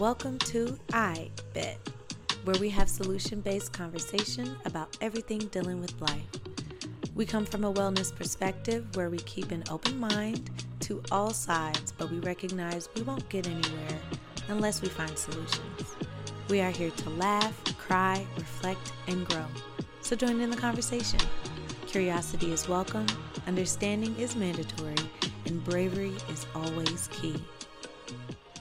Welcome to Aight Bet, where we have solution based conversation about everything dealing with life. We come from a wellness perspective where we keep an open mind to all sides, but we recognize we won't get anywhere unless we find solutions. We are here to laugh, cry, reflect, and grow. So join in the conversation. Curiosity is welcome, understanding is mandatory, and bravery is always key.